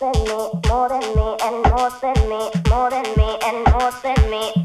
more than me, and more than me, more than me, and more than me.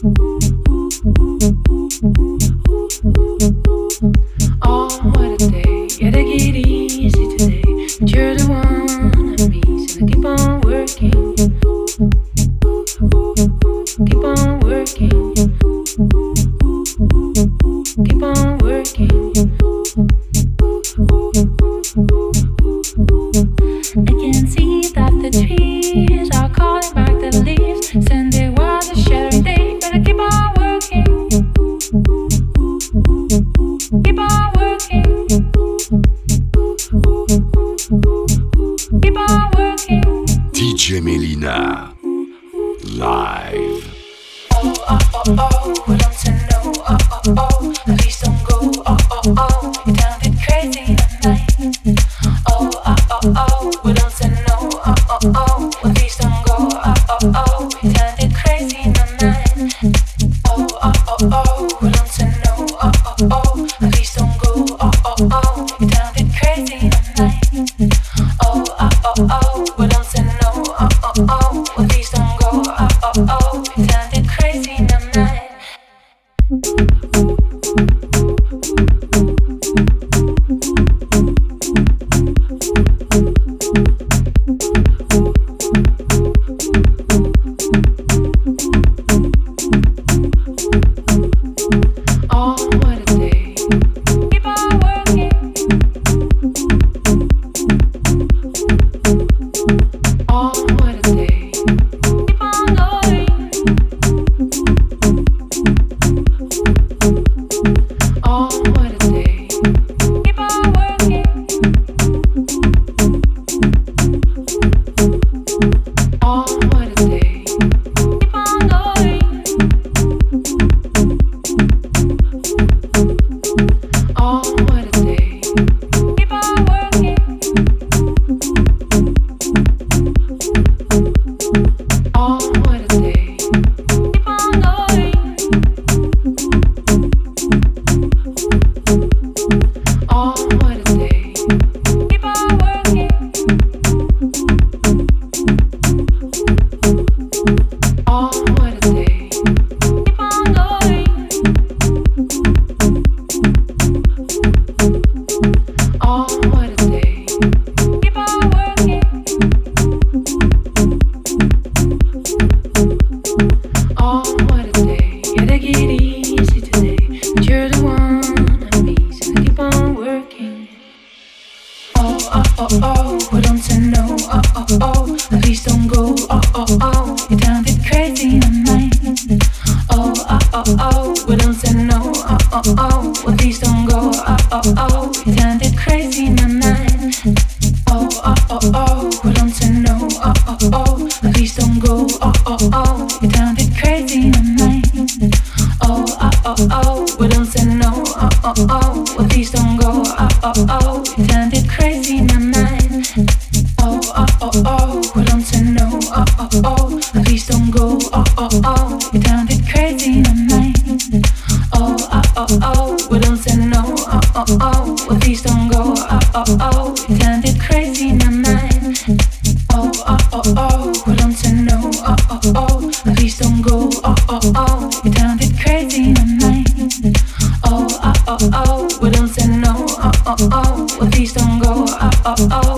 Mm-hmm. Thank you.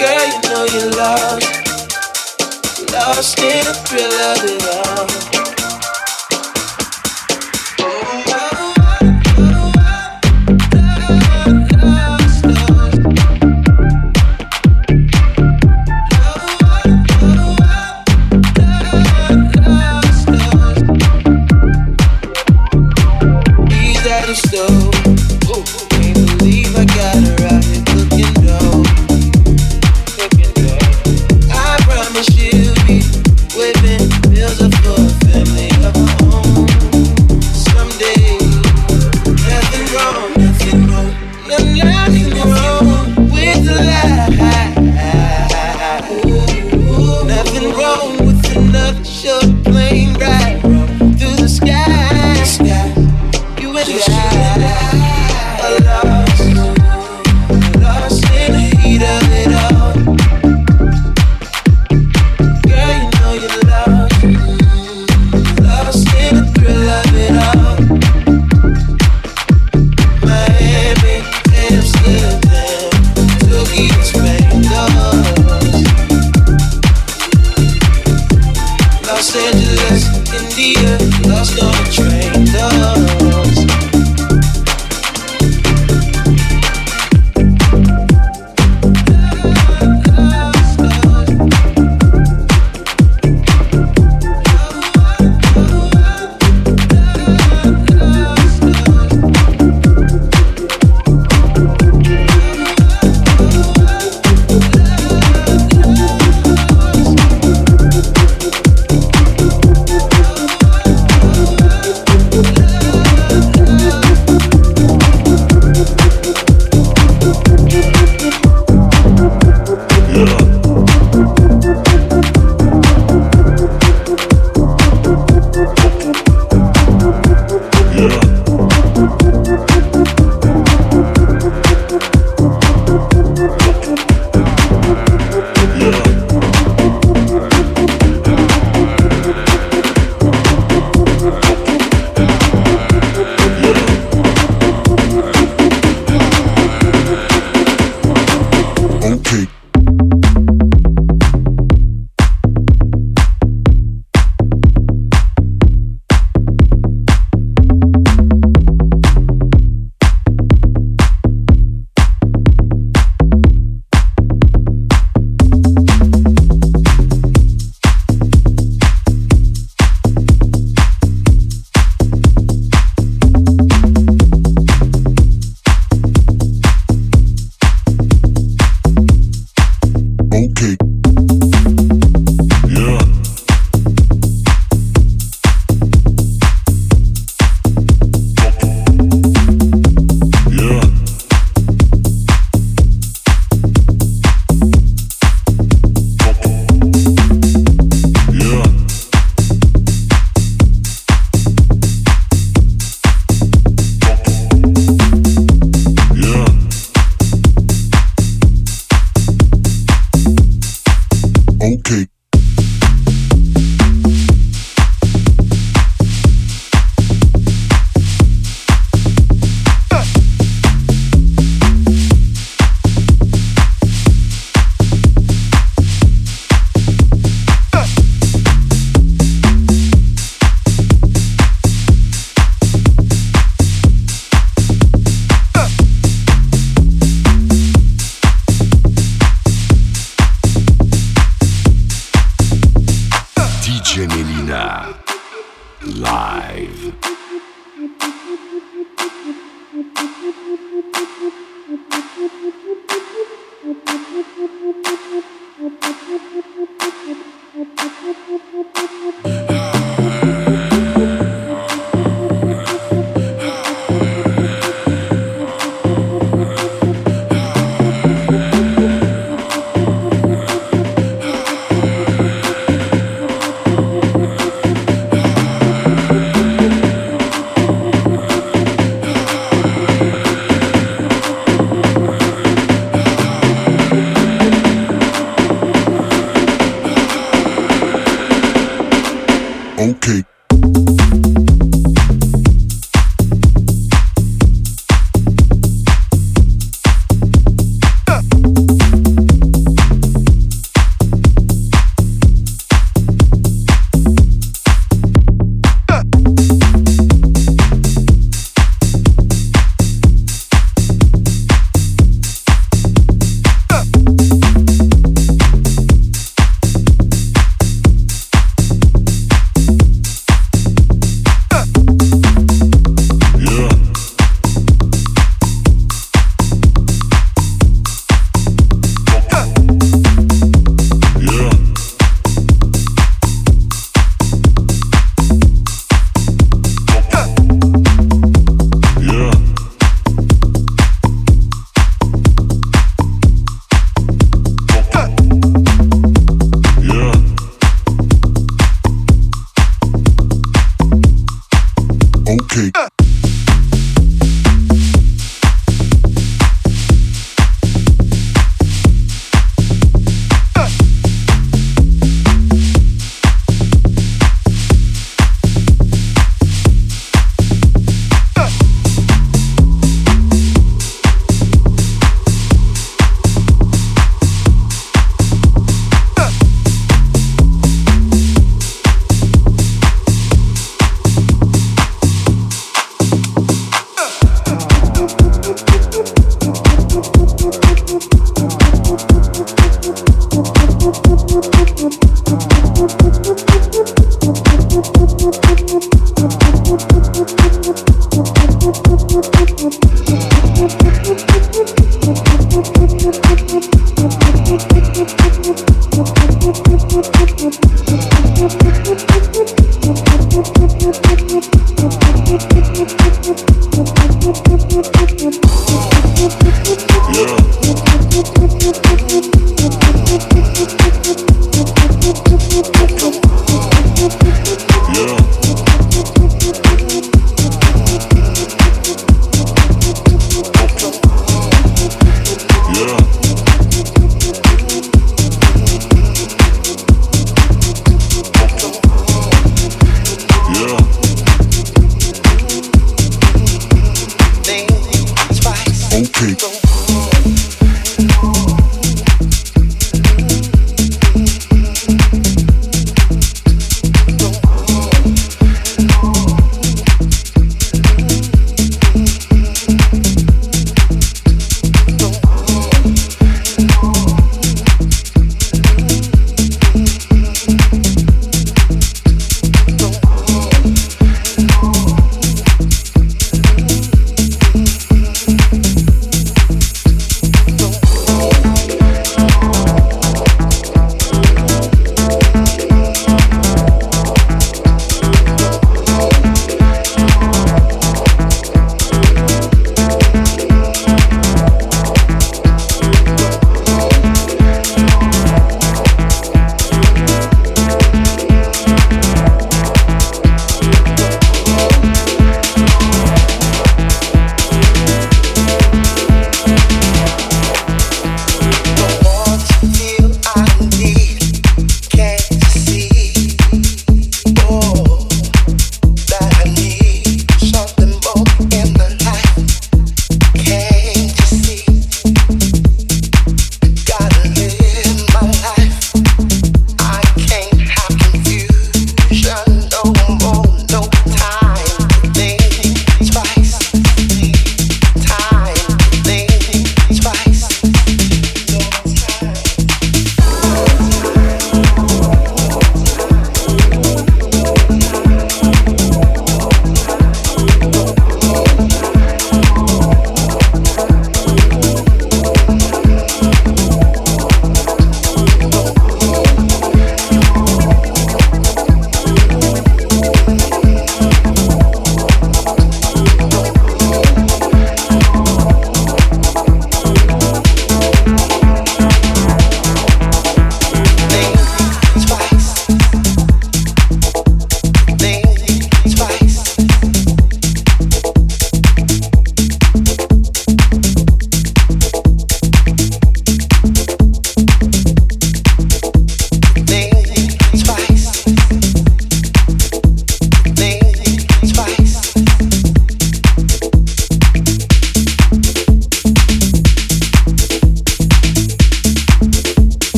Girl, you know you're lost, lost in the thrill of it all.